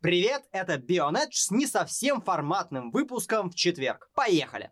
Привет, это Bionedge с не совсем форматным выпуском в четверг. Поехали!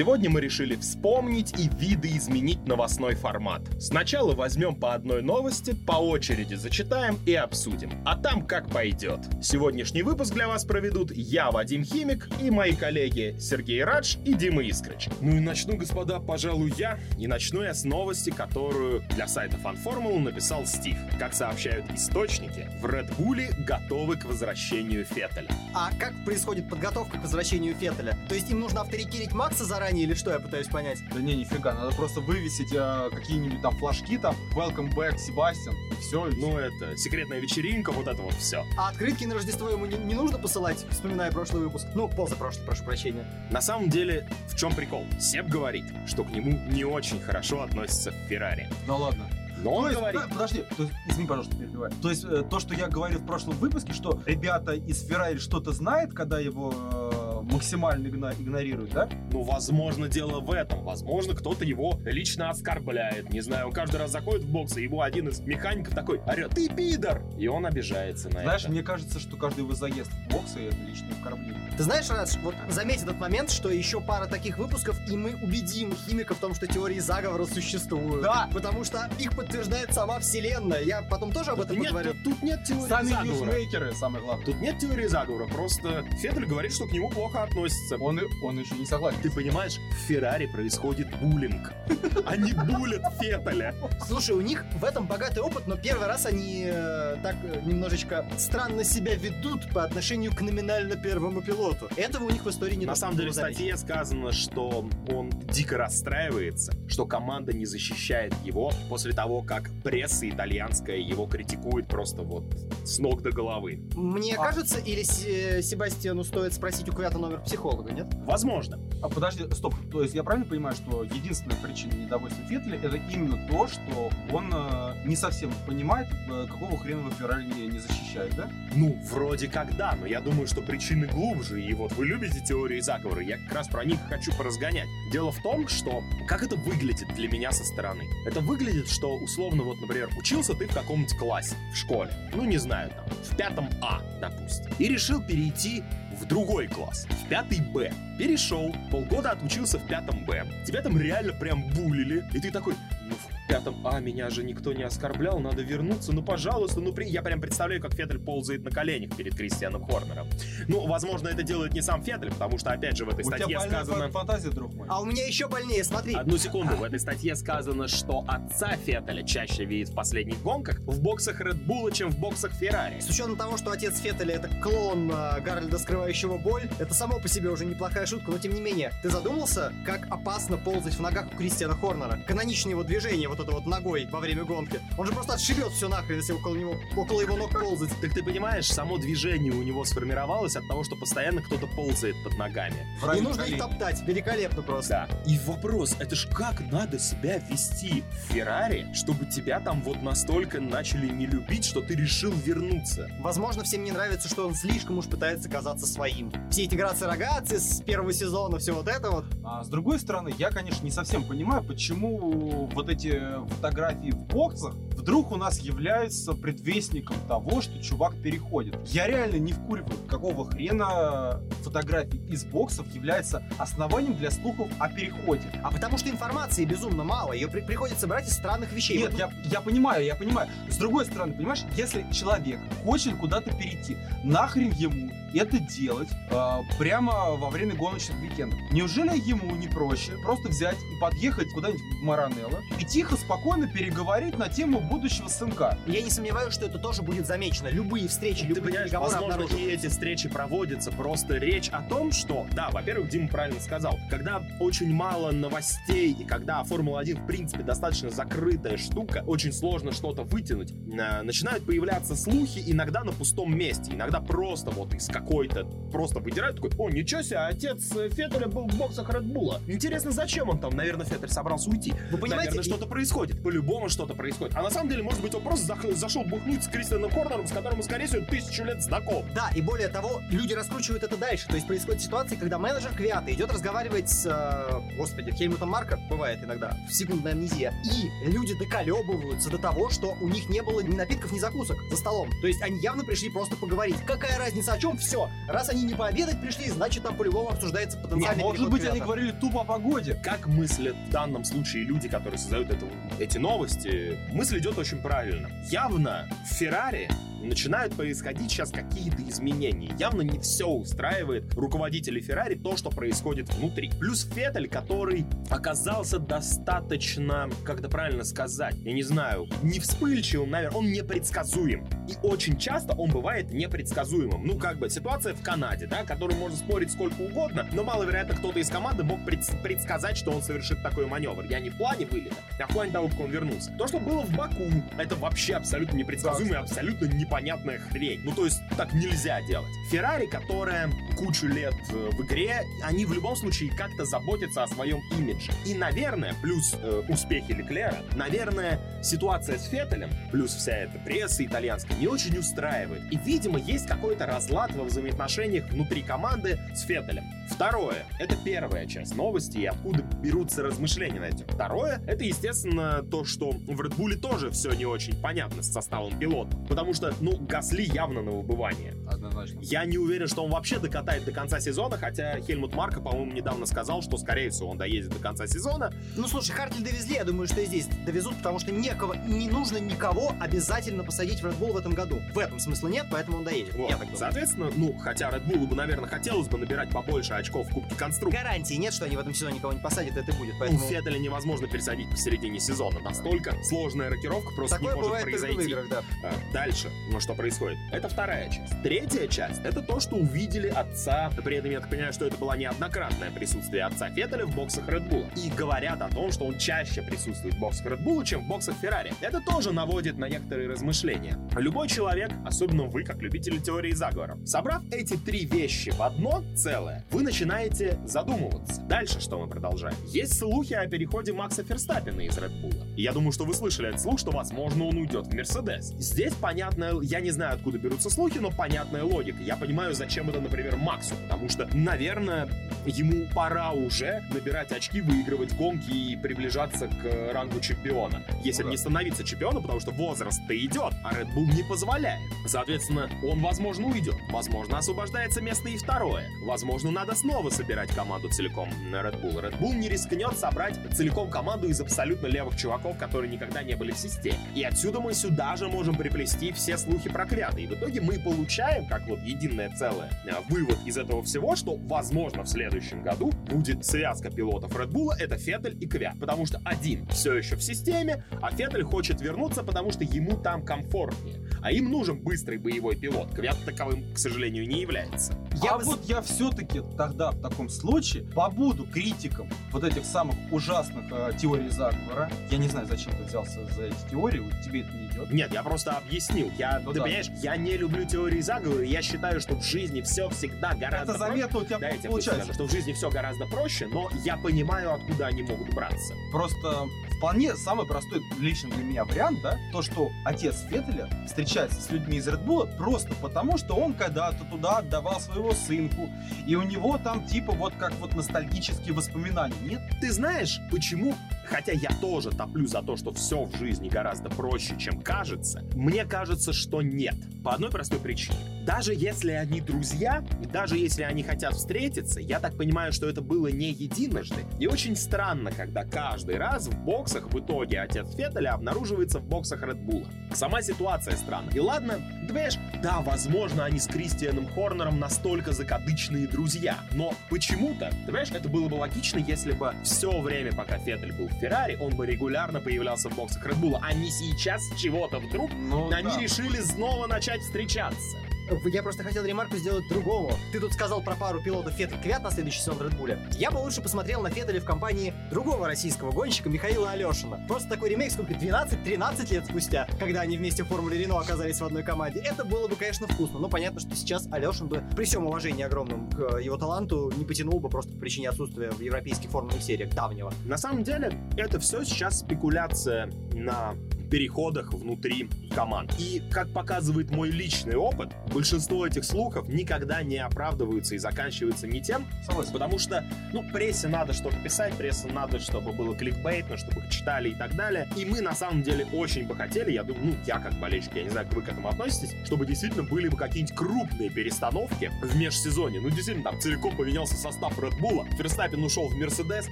Сегодня мы решили вспомнить и видоизменить новостной формат. Сначала возьмем по одной новости, по очереди зачитаем и обсудим. А там как пойдет. Сегодняшний выпуск для вас проведут я, Вадим Химик, и мои коллеги Сергей Радж и Дима Искрыч. Ну и начну, господа, пожалуй, я. И начну я с новости, которую для сайта FanFormula написал Стив. Как сообщают источники, в Red Bull готовы к возвращению Феттеля. А как происходит подготовка к возвращению Феттеля? То есть им нужно авторитетить Макса заранее или что, я пытаюсь понять? Да не, нифига, надо просто вывесить э, какие-нибудь там флажки там, welcome back, Себастьян, и все. Ну это, секретная вечеринка, вот это вот все. А открытки на Рождество ему не, не нужно посылать, вспоминая прошлый выпуск? Ну, позапрошлый, прошу прощения. На самом деле, в чем прикол? Себ говорит, что к нему не очень хорошо относятся в Феррари. Да ладно. Но он то есть, говорит... Подожди, то есть, извини, пожалуйста, перебиваю. То есть, э, то, что я говорил в прошлом выпуске, что ребята из Феррари что-то знают, когда его э, максимально игно- игнорируют, да? Ну, возможно, дело в этом. Возможно, кто-то его лично оскорбляет. Не знаю, он каждый раз заходит в бокс, и его один из механиков такой орет, ты пидор! И он обижается на Знаешь, это. мне кажется, что каждый его заезд в боксы это личное оскорбление. Ты знаешь, Радж, вот заметь этот момент, что еще пара таких выпусков, и мы убедим химиков в том, что теории заговора существуют. Да. Потому что их подтверждает сама вселенная. Я потом тоже об Тут этом нет, поговорю. тут, тут нет теории Сами заговора. ньюсмейкеры, самое главное. Тут нет теории заговора, просто Феттель говорит, что к нему плохо относятся. Он, и- он еще не согласен. Ты понимаешь, в Феррари происходит буллинг. Они булят Феттеля. Слушай, у них в этом богатый опыт, но первый раз они э, так э, немножечко странно себя ведут по отношению к номинально первому пилоту. Этого у них в истории не На самом деле в статье сказано, что он дико расстраивается, что команда не защищает его после того, как пресса итальянская его критикует просто вот с ног до головы. Мне А. кажется, или Се- Себастьяну стоит спросить у Квята номер психолога, нет? Возможно. А подожди, стоп. То есть я правильно понимаю, что единственная причина недовольства Феттеля это именно то, что он э, не совсем понимает, э, какого хрена вы Феррари не, не защищает, да? Ну, вроде как да, но я думаю, что причины глубже. И вот вы любите теории заговора, я как раз про них хочу поразгонять. Дело в том, что как это выглядит для меня со стороны? Это выглядит, что условно, вот, например, учился ты в каком-нибудь классе в школе. Ну, не знаю, там, в пятом А, допустим. И решил перейти в другой класс, в пятый Б. Перешел, полгода отучился в пятом Б. Тебя там реально прям булили, и ты такой, ну, пятом А меня же никто не оскорблял, надо вернуться, ну, пожалуйста, ну, при... я прям представляю, как Феттель ползает на коленях перед Кристианом Хорнером. Ну, возможно, это делает не сам Феттель, потому что, опять же, в этой У тебя статье больная сказано... фантазия, друг мой. А у меня еще больнее, смотри. Одну секунду, в этой статье сказано, что отца Феттеля чаще видит в последних гонках в боксах Red Bull, чем в боксах Феррари. С учетом того, что отец Феттеля это клон э, Гарольда, скрывающего боль, это само по себе уже неплохая шутка, но тем не менее, ты задумался, как опасно ползать в ногах у Кристиана Хорнера? Каноничное его движение, вот это вот ногой во время гонки. Он же просто отшибет все нахрен, если около него, около его ног ползать. Так ты понимаешь, само движение у него сформировалось от того, что постоянно кто-то ползает под ногами. В Не нужно их топтать, великолепно просто. Да. И вопрос, это ж как надо себя вести в Феррари, чтобы тебя там вот настолько начали не любить, что ты решил вернуться? Возможно, всем не нравится, что он слишком уж пытается казаться своим. Все эти грации рогации с первого сезона, все вот это вот. А с другой стороны, я, конечно, не совсем понимаю, почему вот эти фотографии в боксах вдруг у нас являются предвестником того, что чувак переходит. Я реально не вкуриваю, какого хрена фотографии из боксов является основанием для слухов о переходе. А потому что информации безумно мало, ее при- приходится брать из странных вещей. Нет, Вот я, я понимаю, я понимаю. С другой стороны, понимаешь, если человек хочет куда-то перейти, нахрен ему это делать э, прямо во время гоночных уикендов? Неужели ему не проще просто взять и подъехать куда-нибудь в Маранелло и тихо, спокойно переговорить на тему будущего сынка? Я не сомневаюсь, что это тоже будет замечено. Любые встречи, Ты любые понимаешь, переговоры возможно, и эти встречи проводятся. Просто речь о том, что, да, во-первых, Дима правильно сказал, когда очень мало новостей и когда Формула-1, в принципе, достаточно закрытая штука, очень сложно что-то вытянуть, э, начинают появляться слухи иногда на пустом месте, иногда просто вот из какой-то, просто выдирают такой, о, ничего себе, отец Феттеля был в боксах Редбула. Интересно, зачем он там? Наверное, Феттель собрался уйти. Вы понимаете, Наверное, что-то происходит. По-любому что-то происходит. А на самом самом деле, может быть, он просто зах- зашел бухнуть с Кристианом Хорнером, с которым, скорее всего, тысячу лет знаком. Да, и более того, люди раскручивают это дальше. То есть происходит ситуация, когда менеджер Квиата идет разговаривать с, э, господи, Хельмутом Марка, бывает иногда, в секундная амнезия, и люди доколебываются до того, что у них не было ни напитков, ни закусок за столом. То есть они явно пришли просто поговорить. Какая разница, о чем? Все. Раз они не пообедать пришли, значит там по-любому обсуждается Не, потенциальный может переход быть, Квиата. они говорили тупо о погоде. Как мыслят в данном случае люди, которые создают это- эти новости, мысль идет очень правильно. Явно в Феррари начинают происходить сейчас какие-то изменения. Явно не все устраивает руководителей Феррари то, что происходит внутри. Плюс Феттель, который оказался достаточно, как это правильно сказать, я не знаю, не вспыльчивым, наверное, он непредсказуем. И очень часто он бывает непредсказуемым. Ну, как бы, ситуация в Канаде, да, которую можно спорить сколько угодно, но маловероятно кто-то из команды мог предс- предсказать, что он совершит такой маневр. Я не в плане вылета, а в плане того, как он вернулся. То, что было в Баку, это вообще абсолютно непредсказуемая, абсолютно непонятная хрень. Ну, то есть, так нельзя делать. Феррари, которая кучу лет э, в игре, они в любом случае как-то заботятся о своем имидже. И, наверное, плюс э, успехи Леклера, наверное, ситуация с Феттелем, плюс вся эта пресса итальянская, не очень устраивает. И, видимо, есть какой-то разлад во взаимоотношениях внутри команды с Феттелем. Второе, это первая часть новости и откуда берутся размышления на этим. Второе, это, естественно, то, что в Red тоже все не очень понятно с составом пилота. Потому что, ну, Гасли явно на выбывание. Однозначно. Я не уверен, что он вообще докатает до конца сезона, хотя Хельмут Марко, по-моему, недавно сказал, что, скорее всего, он доедет до конца сезона. Ну слушай, Хартель довезли, я думаю, что и здесь довезут, потому что некого, не нужно никого обязательно посадить в Red Bull в этом году. В этом смысла нет, поэтому он доедет. Вот. Я так думаю. Соответственно, ну, хотя Red Bull бы, наверное, хотелось бы набирать побольше очков в Кубке Конструкторов. Гарантии нет, что они в этом сезоне никого не посадят, это будет, У поэтому... Феттеля невозможно пересадить посередине сезона. Настолько сложная рокировка просто Такое не может в произойти. играх, да. А, Дальше, ну что происходит? Это вторая часть. Третья часть — это то, что увидели отца. При этом я так понимаю, что это было неоднократное присутствие отца Феттеля в боксах Red Bull. И говорят о том, что он чаще присутствует в боксах Red Bull, чем в боксах Феррари. Это тоже наводит на некоторые размышления. Любой человек, особенно вы, как любители теории заговора, собрав эти три вещи в одно целое, вы начинаете задумываться. Дальше что мы продолжаем? Есть слухи о переходе Макса Ферстаппина из Red Bull. Я думаю, что вы слышали этот слух, что, возможно, он уйдет в Мерседес. Здесь понятная, я не знаю, откуда берутся слухи, но понятная логика. Я понимаю, зачем это, например, Максу. Потому что, наверное, ему пора уже набирать очки, выигрывать гонки и приближаться к рангу чемпиона. Если Ну да. не становиться чемпионом, потому что возраст-то идет, а Red Bull не позволяет. Соответственно, он, возможно, уйдет. Возможно, освобождается место и второе. Возможно, надо снова собирать команду целиком на Red Bull. Red Bull не рискнет собрать целиком команду из абсолютно левых чуваков, которые никогда не были в системе. И отсюда мы сюда же можем приплести все слухи Квята. И в итоге мы получаем, как вот единое целое, э, вывод из этого всего, что, возможно, в следующем году будет связка пилотов Red Bull, это Феттель и Квят. Потому что один все еще в системе, а Феттель хочет вернуться, потому что ему там комфортнее. А им нужен быстрый боевой пилот. Квят таковым, к сожалению, не является. Я а бы вот я все-таки тогда в таком случае побуду критиком вот этих самых ужасных э, теорий заговора. Я не знаю, зачем ты взялся за эти теории, вот тебе это не идет. Нет, я просто объяснил. Я, Ну ты да. понимаешь, я не люблю теории заговора. Я считаю, что в жизни все всегда гораздо Это проще. заметно у тебя Да, я тебе получается. скажу, что в жизни все гораздо проще, но я понимаю, откуда они могут браться. Просто вполне самый простой лично для меня вариант, да, то, что отец Феттеля встречается с людьми из Red Bull просто потому, что он когда-то туда отдавал своего сынку, и у него там типа вот как вот ностальгические воспоминания. Нет? Ты знаешь, почему? Хотя я тоже топлю за то, что все в жизни гораздо проще, чем кажется. Мне кажется, что нет. По одной простой причине. Даже если они друзья, даже если они хотят встретиться, я так понимаю, что это было не единожды. И очень странно, когда каждый раз в боксах в итоге отец Феттеля обнаруживается в боксах Bull. Сама ситуация странная. И ладно, понимаешь, да, возможно, они с Кристианом Хорнером настолько закадычные друзья, но почему-то, понимаешь, это было бы логично, если бы все время, пока Феттель был в Феррари, он бы регулярно появлялся в боксах Red Bull, не сейчас чего-то вдруг Ну, они да. решили снова начать встречаться. Я просто хотел ремарку сделать другому. Ты тут сказал про пару пилотов Феттель Квят на следующий сезон Bull. Я бы лучше посмотрел на Феттеля в компании другого российского гонщика Михаила Алешина. Просто такой ремейк, сколько, 12-13 лет спустя, когда они вместе в Формуле Рено оказались в одной команде. Это было бы, конечно, вкусно, но понятно, что сейчас Алешин бы, при всем уважении огромном к э, его таланту, не потянул бы просто по причине отсутствия в европейских формульных сериях давнего. На самом деле, это все сейчас спекуляция на переходах внутри команд. И, как показывает мой личный опыт, большинство этих слухов никогда не оправдываются и заканчиваются не тем, потому что, ну, прессе надо что-то писать, прессе надо, чтобы было кликбейтно, чтобы их читали и так далее. И мы, на самом деле, очень бы хотели, я думаю, ну, я как болельщик, я не знаю, как вы к этому относитесь, чтобы действительно были бы какие-нибудь крупные перестановки в межсезонье. Ну, действительно, там целиком поменялся состав Red Bull, Ферстаппин ушел в Мерседес,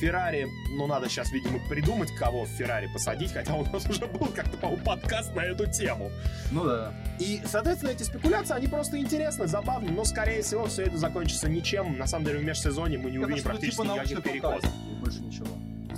Феррари, ну, надо сейчас, видимо, придумать, кого в Феррари посадить, хотя у нас уже был как-то, по-моему, подкаст на эту тему. Ну да. И, соответственно, эти спекуляции, они просто интересны, забавны, но, скорее всего, все это закончится ничем. На самом деле, в межсезонье мы не Это увидим практически типа никаких научной переходов. фантастики, и больше ничего.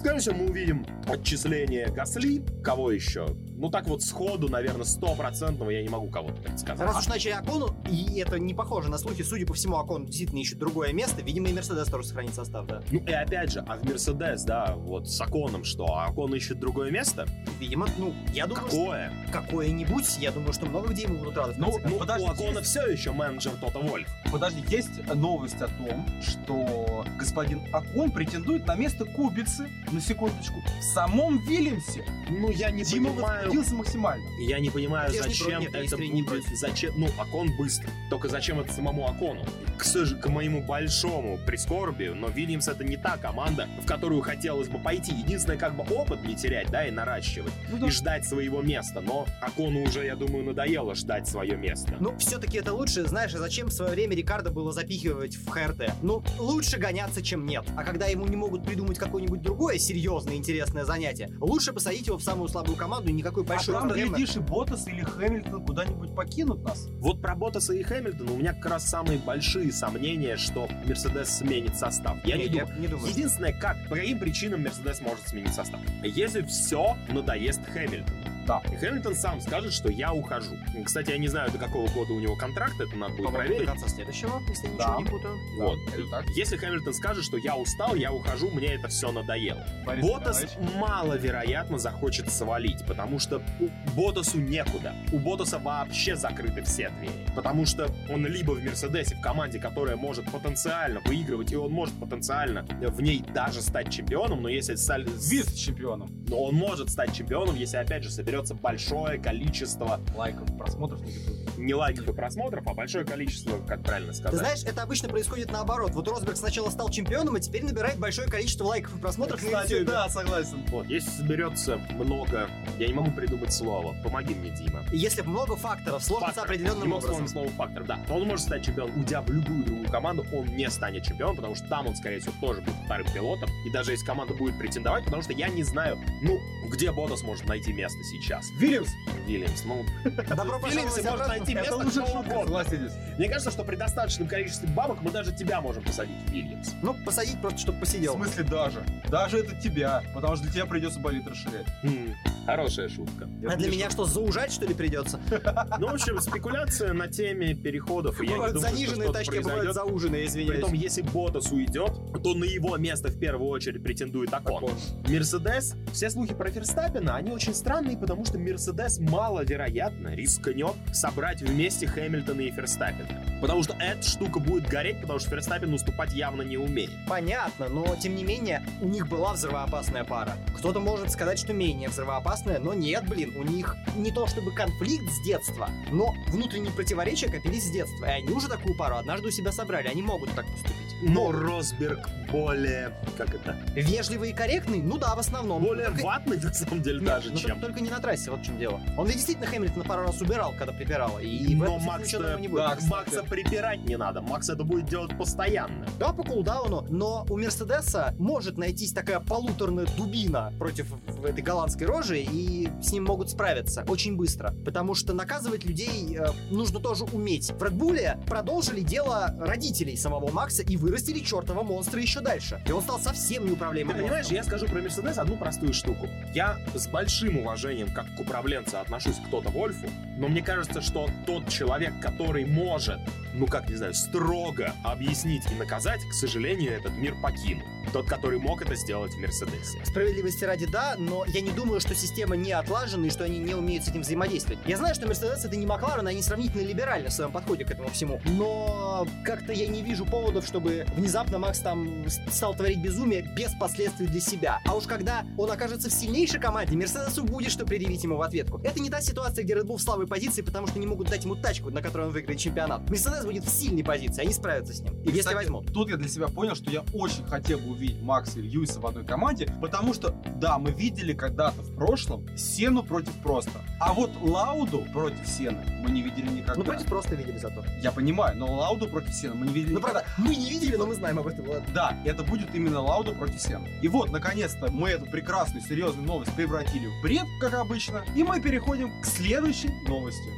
Скорее всего, мы увидим отчисление Гасли. Кого еще? Ну, так вот, сходу, наверное, стопроцентного я не могу кого-то так сказать. Раз уж начали Акону, и это не похоже на слухи, судя по всему, Акон действительно ищет другое место, видимо, и Мерседес тоже сохранит состав, да. Ну, и опять же, а в Мерседес, да, вот с Аконом что? А Акон ищет другое место? Видимо, ну, я думаю, что Какое? какое-нибудь, я думаю, что много где ему будут рады. Ну, Ну. Подожди, у Акона есть- все еще менеджер Тота Вольф. Подожди, есть новость о том, что господин Акон претендует на место Кубицы, на секундочку, в самом Вильямсе. Ну, я не Дима понимаю... возбудился максимально. Я не понимаю, не зачем нет, это будет, против. зачем, ну, Акон быстро, только зачем это самому Акону? К, сож- к моему большому прискорбию, но Вильямс это не та команда, в которую хотелось бы пойти. Единственное, как бы опыт не терять, да, и наращивать, Ну да. и ждать своего места, но Акону уже, я думаю, надоело ждать свое место. Ну, все-таки это лучше, знаешь, а зачем в свое время Рикардо было запихивать в ХРТ? Ну, лучше гоняться, чем нет. А когда ему не могут придумать какое-нибудь другое серьезное, интересное занятие, лучше посадить его в самую слабую команду, и никакой А большой там, проблемы. глядишь, и Ботас или Хэмилтон куда-нибудь покинут нас. Вот про Ботаса и Хэмилтона у меня как раз самые большие сомнения, что Мерседес сменит состав. Я не, думаю. не думаю. Единственное, как, по каким причинам Мерседес может сменить состав? Если все надоест Хэмилтону. Да. И Хэмилтон сам скажет, что я ухожу. Кстати, я не знаю, до какого года у него контракт, это надо будет По-моему, до проверить. конца следующего, если Да. ничего не путаю. Вот. так. Если Хэмилтон скажет, что я устал, я ухожу, мне это все надоело. Борис Ботас Николаевич. маловероятно захочет свалить, потому что у Ботасу некуда. У Ботаса вообще закрыты все двери. Потому что он либо в Мерседесе, в команде, которая может потенциально выигрывать, и он может потенциально в ней даже стать чемпионом, но если стали- Вице-чемпионом. но он может стать чемпионом, если опять же соберется большое количество Лайков, просмотров на YouTube. не лайков и просмотров, а большое количество, как правильно Ты сказать. знаешь, это обычно происходит наоборот. Вот Росберг сначала стал чемпионом, а теперь набирает большое количество лайков и просмотров на Кстати, YouTube. да, согласен. Вот, если соберется много, я не могу придумать слово, помоги мне, Дима. Если много факторов сложится определенным образом. слово фактор, да. Он может стать чемпионом, уйдя в любую другую команду, он не станет чемпионом, потому что там он, скорее всего, тоже будет вторым пилотом. И даже если команда будет претендовать, потому что я не знаю, ну, где Ботас может найти место сейчас. Вильямс. Вильямс, ну, Добро в Вильямсе обратно. найти Это место шутка, угодно. согласитесь. Мне кажется, что при достаточном количестве бабок мы даже тебя можем посадить в Вильямс. Ну, посадить просто, чтобы В посидел. смысле даже? Даже это тебя, потому что для тебя придется болит расширять. М, Хорошая шутка. А для меня что, заужать, что ли, придется? Ну, в общем, спекуляция на теме переходов. и я не Бывают думаю, что заниженные что-то тачки, а бывают произойдет. зауженные, извиняюсь. Притом, если Ботас уйдет, то на его место в первую очередь претендует Акон. Мерседес, все слухи про Ферстаппина, они очень странные, потому что Мерседес маловероятно рискнет собрать вместе Хэмилтона и Ферстаппина. Потому что эта штука будет гореть, потому что Ферстаппин уступать явно не умеет. Понятно, но тем не менее, у них была взрывоопасная пара. Кто-то может сказать, что менее взрывоопасная, но нет, блин, у них не то чтобы конфликт с детства, но внутренние противоречия копились с детства. И они уже такую пару однажды у себя собрали, они могут так поступить. Но Росберг более, как это, Вежливый и корректный? Ну да, в основном. более Только- ватный на самом деле Нет, даже, ну чем... только, не на трассе, вот в чем дело. Он ведь действительно Хэмилтона пару раз убирал, когда припирало. И в Но этом смысле Макс, ничего не будет. да. Макса припирать не надо, Макс это будет делать постоянно. Да, по кулдауну, но у Мерседеса может найтись такая полуторная дубина против в этой голландской рожи, и с ним могут справиться очень быстро. Потому что наказывать людей э, нужно тоже уметь. В Редбуле продолжили дело родителей самого Макса и вырастили чертова монстра еще дальше. И он стал совсем Ты неуправляемым понимаешь, монстром. я скажу про Мерседес одну простую штуку. Я с большим уважением, как к управленцу, отношусь к Тота Вольфу, но мне кажется, что тот человек, который может ну как, не знаю, строго объяснить и наказать, к сожалению, этот мир покинул. Тот, который мог это сделать в Мерседесе. Справедливости ради, да, но я не думаю, что система не отлажена и что они не умеют с этим взаимодействовать. Я знаю, что Мерседес это не Макларен, они сравнительно либеральны в своем подходе к этому всему. Но как-то я не вижу поводов, чтобы внезапно Макс там стал творить безумие без последствий для себя. А уж когда он окажется в сильнейшей команде, Мерседесу будет что предъявить ему в ответку. Это не та ситуация, где Red Bull в слабой позиции, потому что не могут дать ему тачку, на которой он выиграет чемпионат. Мерседес будет в сильной позиции, они справятся с ним. И если Кстати, возьмут. Тут я для себя понял, что я очень хотел бы увидеть Макса и Льюиса в одной команде, потому что, да, мы видели когда-то в прошлом Сену против Просто. А вот Лауду против Сены мы не видели никогда. Ну, против просто видели зато. Я понимаю, но Лауду против Сены мы не видели Ну, никогда. правда, мы не видели, но мы знаем об этом. Ладно. Да, это будет именно Лауда против Сены. И вот, наконец-то, мы эту прекрасную, серьезную новость превратили в бред, как обычно, и мы переходим к следующей новости.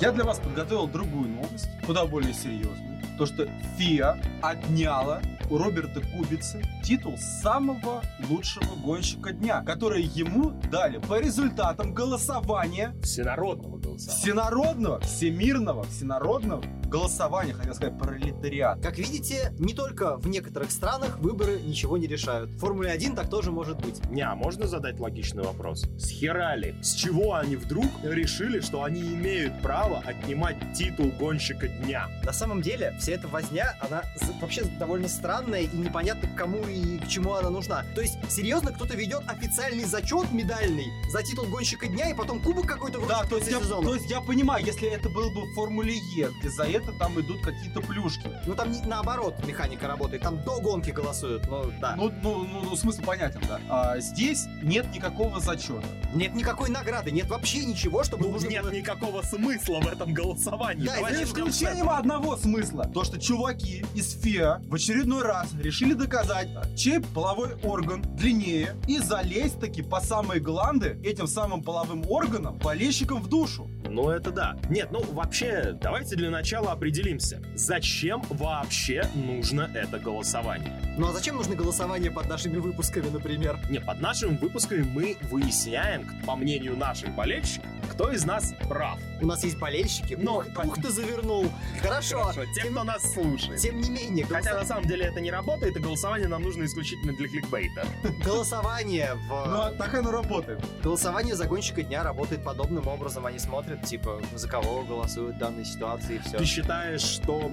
Я для вас подготовил другую новость, куда более серьезную. То, что ФИА отняла у Роберта Кубицы титул самого лучшего гонщика дня, который ему дали по результатам голосования Всенародного голосования. всенародного, всемирного, всенародного голосования, хотел сказать, пролетариат. Как видите, не только в некоторых странах выборы ничего не решают. В Формуле 1 так тоже может быть. Не, а можно задать логичный вопрос? С хера ли? С чего они вдруг решили, что они имеют право отнимать титул гонщика дня? На самом деле, вся эта возня, она вообще довольно странная и непонятно кому и к чему она нужна. То есть, серьезно, кто-то ведет официальный зачет медальный за титул гонщика дня и потом кубок какой-то Да, то есть, я, сезона. то есть я понимаю, если это был бы в Формуле Е, где за это там идут какие-то плюшки. Ну там не- наоборот механика работает, там до гонки голосуют, ну да. Ну, ну, ну, ну, смысл понятен, да. А здесь нет никакого зачета. Нет никакой награды, нет вообще ничего, чтобы Ну, нужно нет было- никакого смысла в этом голосовании. Да, Давайте и За исключением одного смысла. То, что чуваки из ФИА в очередной раз решили доказать, чей половой орган длиннее и залезть таки по самые гланды этим самым половым органом болельщикам в душу. Ну, это да. Нет, ну, вообще, давайте для начала определимся. Зачем вообще нужно это голосование? Ну а зачем нужно голосование под нашими выпусками, например? Не, под нашими выпусками мы выясняем, по мнению наших болельщиков, кто из нас прав. У нас есть болельщики. Ну, ух, ух ты завернул. Хорошо. те, кто нас слушает. Тем не менее, Хотя голосо- на самом деле это не работает, и голосование нам нужно исключительно для кликбейта. голосование в... Ну, а так оно работает. Голосование за гонщика дня работает подобным образом. Они смотрят, типа, за кого голосуют в данной ситуации и все. Ты считаешь, что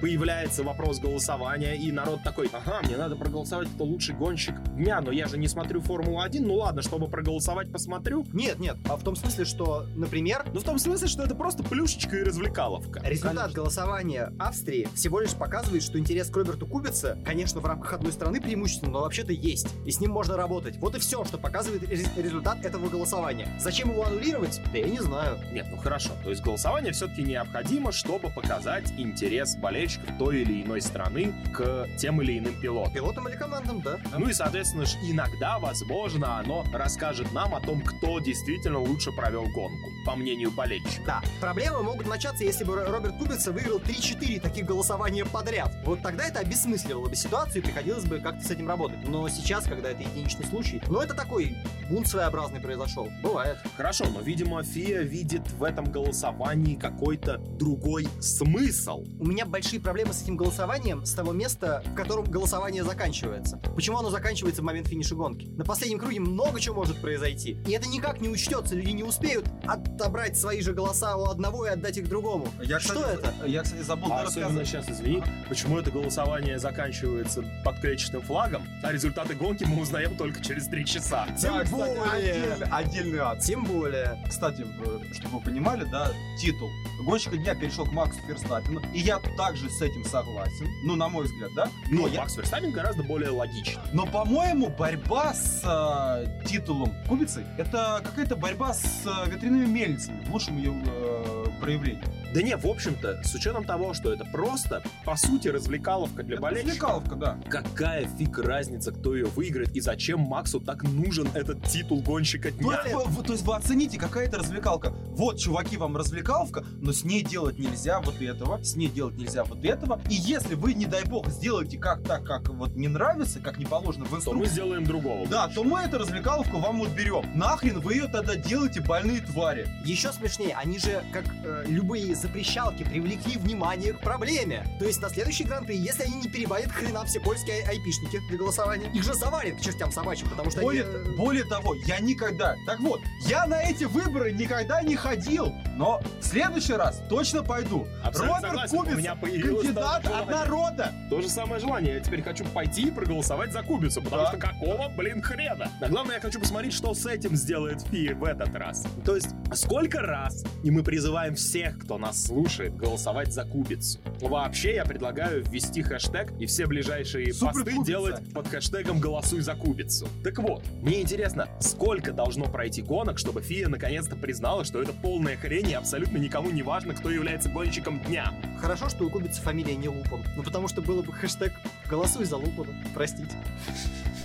появляется вопрос голосования, и народ такой, ага, мне надо проголосовать, кто лучший гонщик дня, но я же не смотрю Формулу-1, ну ладно, чтобы проголосовать, посмотрю. Нет, нет, а в том смысле, что, например, Ну, в том смысле, что это просто плюшечка и развлекаловка. результат голосования Австрии всего лишь показывает, что интерес к Роберту Кубице, конечно, в рамках одной страны преимущественно, но вообще-то есть. И с ним можно работать. Вот и все, что показывает рез- результат этого голосования. Зачем его аннулировать? Да я не знаю. Нет, ну хорошо. То есть голосование все-таки необходимо, чтобы показать интерес болельщиков той или иной страны к тем или иным пилотам. Пилотам или командам, да. Ну и, соответственно, иногда, возможно, оно расскажет нам о том, кто действительно лучше провел гонку, по мнению болельщиков. Да, проблемы могут начаться, если бы Ро- Роберт Кубица выиграл 3-4 таких голосования подряд. Вот тогда это обесмысливало бы ситуацию и приходилось бы как-то с этим работать. Но сейчас, когда это единичный случай, ну это такой бунт своеобразный произошел. Бывает. Хорошо, но, видимо, ФИА видит в этом голосовании какой-то другой смысл. У меня большие проблемы с этим голосованием с того места, в котором голосование заканчивается. Почему оно заканчивается в момент финиша гонки? На последнем круге много чего может произойти. И это никак не учтется, люди не успеют отобрать свои же голоса у одного и отдать их другому. Я, Что кстати, это? Я, кстати, забыл А особенно рассказать. сейчас, извини, почему это голосование заканчивается под клетчатым флагом, а результаты гонки мы узнаем только через три часа. Тем Да, кстати, более. отдельный, отдельный ад. Тем более. Кстати, э, чтобы вы понимали, да, титул гонщика дня перешел к Максу Ферстаппину, и я также с этим согласен, ну, на мой взгляд, да, но, Но я, Макс Верстаппин гораздо более логичный. но по-моему, борьба с э, титулом Кубицы это какая-то борьба с э, ветряными мельницами в лучшем ее э, проявлении. Да не, в общем-то, с учетом того, что это просто, по сути, развлекаловка для Это болельщиков. развлекаловка, да. Какая фиг разница, кто ее выиграет и зачем Максу так нужен этот титул гонщика дня? вы, вы- то есть вы оцените, какая это развлекалка. вот, чуваки, вам развлекаловка, но с ней делать нельзя вот этого, с ней делать нельзя вот этого. И если вы, не дай бог, сделаете как так, как вот не нравится, как не положено в То мы инструкции, сделаем другого. да, то мы эту развлекаловку вам вот берем. Нахрен вы ее тогда делаете, больные твари. Еще смешнее, они же, как э, любые запрещалки, привлекли внимание к проблеме. То есть на следующий гран-при, если они не перебанят хрена все польские ай- айпишники для голосования, их же завалят к чертям собачьим, потому что Более, они... э, более того, я никогда... Так вот, я на эти выборы никогда не ходил, но в следующий раз точно пойду. Абсолютно Роберт согласен. У Кубиц, меня кандидат от желание. народа. То же самое желание. Я теперь хочу пойти и проголосовать за Кубицу, потому Да. что какого, блин, хрена? А главное, я хочу посмотреть, что с этим сделает Фи в этот раз. То есть, сколько раз, и мы призываем всех, кто нас слушает, голосовать за Кубицу. Вообще, я предлагаю ввести хэштег и все ближайшие Супер посты Кубица. делать под хэштегом «Голосуй за Кубицу». Так вот, мне интересно, сколько должно пройти гонок, чтобы Фия наконец-то признала, что это полная хрень и абсолютно никому не важно, кто является гонщиком дня. Хорошо, что у Кубицы фамилия не Лупан. Ну потому что было бы хэштег «Голосуй за Лупана». Простите.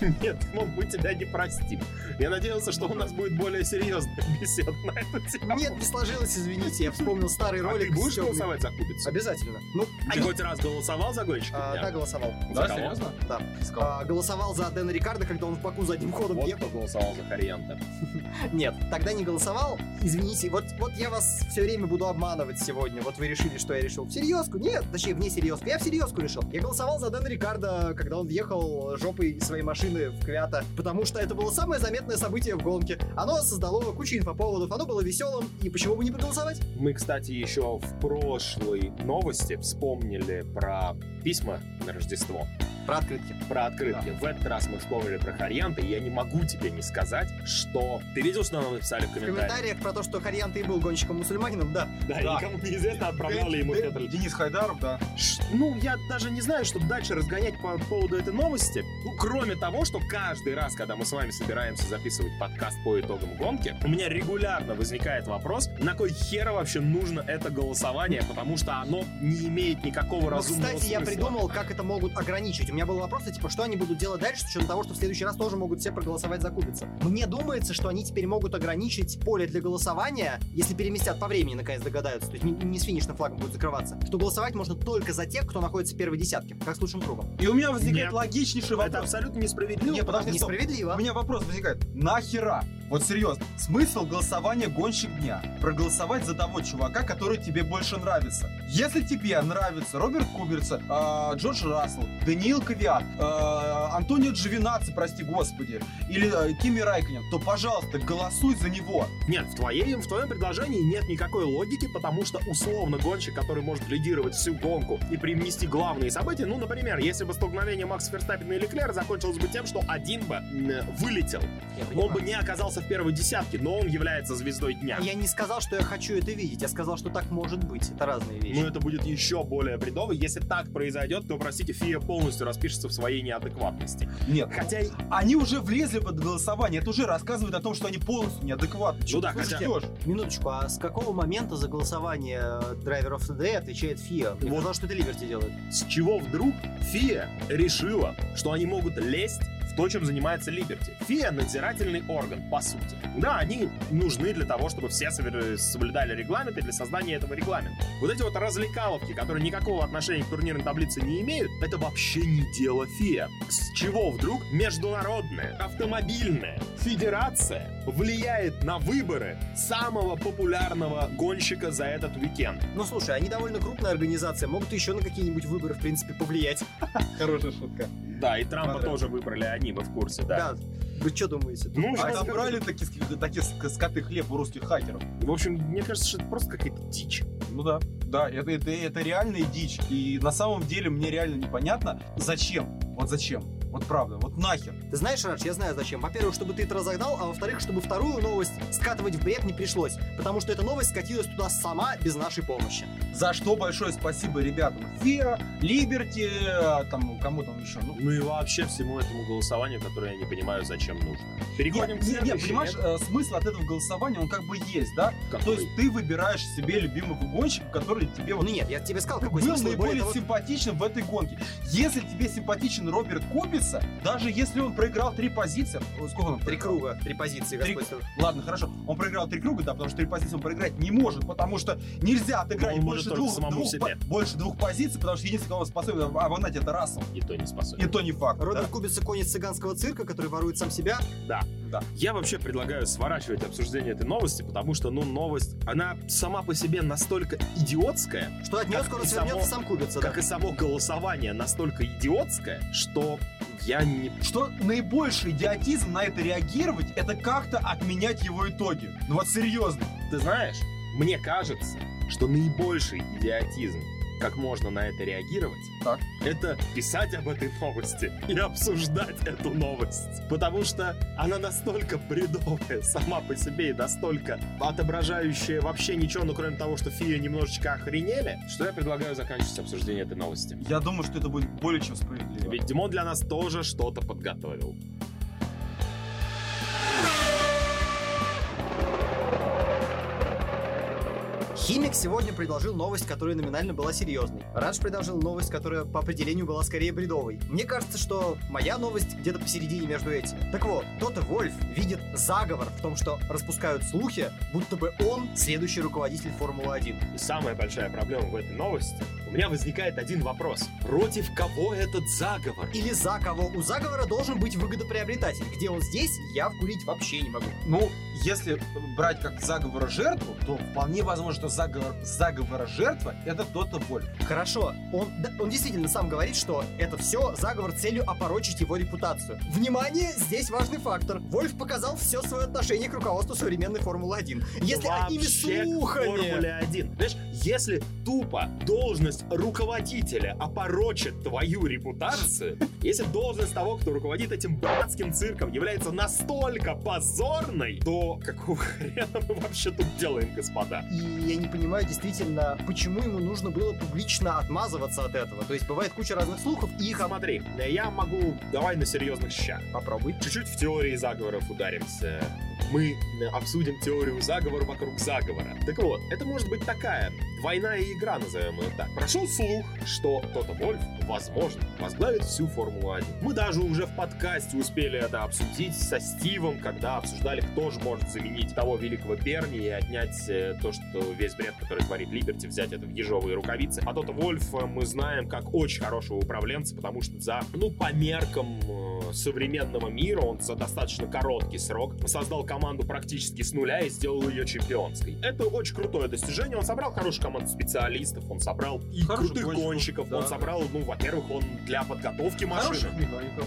Нет, ну мы тебя не простим. Я надеялся, что у нас будет более серьезная беседа на эту тему. Нет, не сложилось, извините, я вспомнил старый А ролик. ты будешь голосовать за Кубицу? Обязательно. Ну, Ты они- хоть раз голосовал за гонщика А, да, голосовал. За кого? серьезно? Да. А, голосовал за Дэна Рикардо, когда он в Баку задним ходом Вот ехал. кто голосовал за Харианта. Нет, тогда не голосовал. Извините, вот, вот я вас все время буду обманывать сегодня. Вот вы решили, что я решил в серьезку. Нет, точнее, вне серьезку. Я в серьезку решил. Я голосовал за Дэна Рикардо, когда он въехал жопой своей машины в Квята, потому что это было самое заметное событие в гонке. Оно создало кучу инфоповодов, оно было веселым, и почему бы не проголосовать? Мы, кстати, еще в прошлой новости вспомнили про письма на Рождество, Про открытки. про открытки. В этот раз мы вспомнили про Харианта, и я не могу тебе не сказать, что... Ты видел, что нам написали в В комментариях? комментариях про то, что Харьян ты и был гонщиком-мусульманином, да. Да, Да. никому неизвестно, отправлял ли ему Дэ- Петр Денис Хайдаров, да. Ш- Ну, я даже не знаю, что дальше разгонять по поводу этой новости. Ну, кроме того, что каждый раз, когда мы с вами собираемся записывать подкаст по итогам гонки, у меня регулярно возникает вопрос, на кой хера вообще нужно это голосование, потому что оно не имеет никакого Но, разумного Ну, кстати, я смысла. придумал, как это могут ограничить. У меня был вопрос, типа, что они будут делать дальше, с учетом того, что в следующий раз тоже могут все проголосовать за Кубица. Мне думается, что они теперь могут ограничить поле для голосования, если переместят по времени, наконец догадаются, то есть не, не с финишным флагом будет закрываться, что голосовать можно только за тех, кто находится в первой десятке, как с лучшим кругом. И у меня возникает Нет. логичнейший Это вопрос. абсолютно несправедливо. Не, подожди, стоп. Несправедливо. У меня вопрос возникает. Нахера? Вот серьезно. Смысл голосования гонщик дня? Проголосовать за того чувака, который тебе больше нравится. Если тебе нравится Роберт Куберца, а, Джордж Рассел, Даниил Кавиат, а, Антонио Джовинаци, прости господи, или а, Кими Райконен, то, пожалуйста, голосуй за него. Нет, в, твоей, в твоем предложении нет никакой логики, потому что условно гонщик, который может лидировать всю гонку и привнести главные события, ну, например, если бы столкновение Макса Ферстаппина и Леклера закончилось бы тем, что один бы вылетел, Я он бы не оказался в первой десятке, но он является звездой дня. Я не сказал, что я хочу это видеть, я сказал, что так может быть. Это разные вещи. Ну, это будет еще более бредово. Если так произойдет, то, простите, Фия полностью распишется в своей неадекватности. Нет. Хотя, Они уже влезли под голосование. Это уже рассказывает о том, что они полностью неадекватны. Чё Ну да, хотя- ждёшь? Минуточку, а с какого момента за голосование Driver of the Day отвечает ФИА? Мне Вот. казалось, что это Либерти делает. с чего вдруг Фия решила, что они могут лезть в то, чем занимается Либерти. Фия — надзирательный орган, по сути. Да, они нужны для того, чтобы все соблюдали регламент и для создания этого регламента. Вот эти вот развлекаловки, которые никакого отношения к турнирной таблице не имеют, это вообще не дело Фия. С чего вдруг международная автомобильная федерация влияет на выборы самого популярного гонщика за этот уикенд? Ну слушай, они довольно крупная организация, могут еще на какие-нибудь выборы, в принципе, повлиять. Хорошая шутка. Да, и Трампа Понравилось. тоже выбрали они, вы в курсе, да. Да. Вы что думаете? Ну, А там брали такие, такие ск- скоты хлеб у русских хакеров. В общем, мне кажется, что это просто какая-то дичь. Ну да. Да, это, это, это реальная дичь. И на самом деле мне реально непонятно, зачем. Вот зачем. Вот правда, вот нахер. Ты знаешь, Радж, я знаю зачем. Во-первых, чтобы ты это разогнал, а во-вторых, чтобы вторую новость скатывать в бред не пришлось. Потому что эта новость скатилась туда сама, без нашей помощи. За что большое спасибо ребятам. Фиа, Либерти, э, там, кому там еще. Ну, Ну и вообще всему этому голосованию, которое я не понимаю, зачем нужно. Переходим Нет, к нет, нет, понимаешь, нет? э, смысл от этого голосования, он как бы есть, да? Какой? То есть ты выбираешь себе любимого гонщика, который тебе вот Ну нет, я тебе сказал, какой был смысл. наиболее того, симпатичным в этой гонке. Если тебе симпатичен Роберт Кубица, куbiца, даже если он проиграл три позиции, о, сколько он Три круга, три позиции, Три-. Ладно, хорошо. Он проиграл три круга, да, потому что три позиции он проиграть не может, потому что нельзя отыграть он больше двух, двух по- больше двух позиций, потому что единственный, кого он способен обогнать, это Рассел. И то не способен. И то не факт. Роберт да? Кубица конец цыганского цирка, который ворует сам себя. Да. Я вообще предлагаю сворачивать обсуждение этой новости, потому что, ну, новость, она сама по себе настолько идиотская, Что от нее скоро само- свернется сам Кубица, да. как и само голосование настолько идиотское, что я не... Что наибольший идиотизм на это реагировать, это как-то отменять его итоги. Ну вот серьезно. Ты знаешь, мне кажется, что наибольший идиотизм, как можно на это реагировать, Так. это писать об этой новости и обсуждать эту новость. Потому что она настолько бредовая сама по себе и настолько отображающая вообще ничего, ну кроме того, что феи немножечко охренели, что я предлагаю заканчивать обсуждение этой новости. Я думаю, что это будет более чем справедливо. Ведь Димон для нас тоже что-то подготовил. Химик сегодня предложил новость, которая номинально была серьезной. Радж предложил новость, которая по определению была скорее бредовой. Мне кажется, что моя новость где-то посередине между этими. Так вот, Тота Вольф видит заговор в том, что распускают слухи, будто бы он следующий руководитель Формулы-1. И самая большая проблема в этой новости, у меня возникает один вопрос. Против кого этот заговор? Или за кого у заговора должен быть выгодоприобретатель. Где он здесь, я вкурить вообще не могу. Ну, если брать как заговора жертву, то вполне возможно, что заговор, заговора жертва это Тота Вольф. Хорошо, он, да, он действительно сам говорит, что это все заговор с целью опорочить его репутацию. Внимание, здесь важный фактор. Вольф показал все свое отношение к руководству современной Формулы-1. Если одними Вообще слухами... Формуле 1. Знаешь, если тупо должность руководителя опорочит твою репутацию, если должность того, кто руководит этим братским цирком, является настолько позорной, то какого хрена мы вообще тут делаем, господа? И я не понимаю действительно, почему ему нужно было публично отмазываться от этого. То есть бывает куча разных слухов, и их... Смотри, я могу... Давай на серьезных щах. Попробуй. Чуть-чуть в теории заговоров ударимся. Мы э, обсудим теорию заговора вокруг заговора. Так вот, это может быть такая двойная игра, назовем ее так. Прошел слух, что Тота Вольф, возможно, возглавит всю Формулу-1. Мы даже уже в подкасте успели это обсудить со Стивом, когда обсуждали, кто же может заменить того великого Берни и отнять э, то, что весь бред, который творит Либерти, взять это в ежовые рукавицы. А Тота Вольф мы знаем как очень хорошего управленца, потому что за, ну, по меркам э, современного мира он за достаточно короткий срок создал команду практически с нуля и сделал ее чемпионской. Это очень крутое достижение. Он собрал хорошую команду специалистов, он собрал и Хороших крутых гонщиков, гонщиков, да. он собрал, ну, во-первых, он для подготовки машины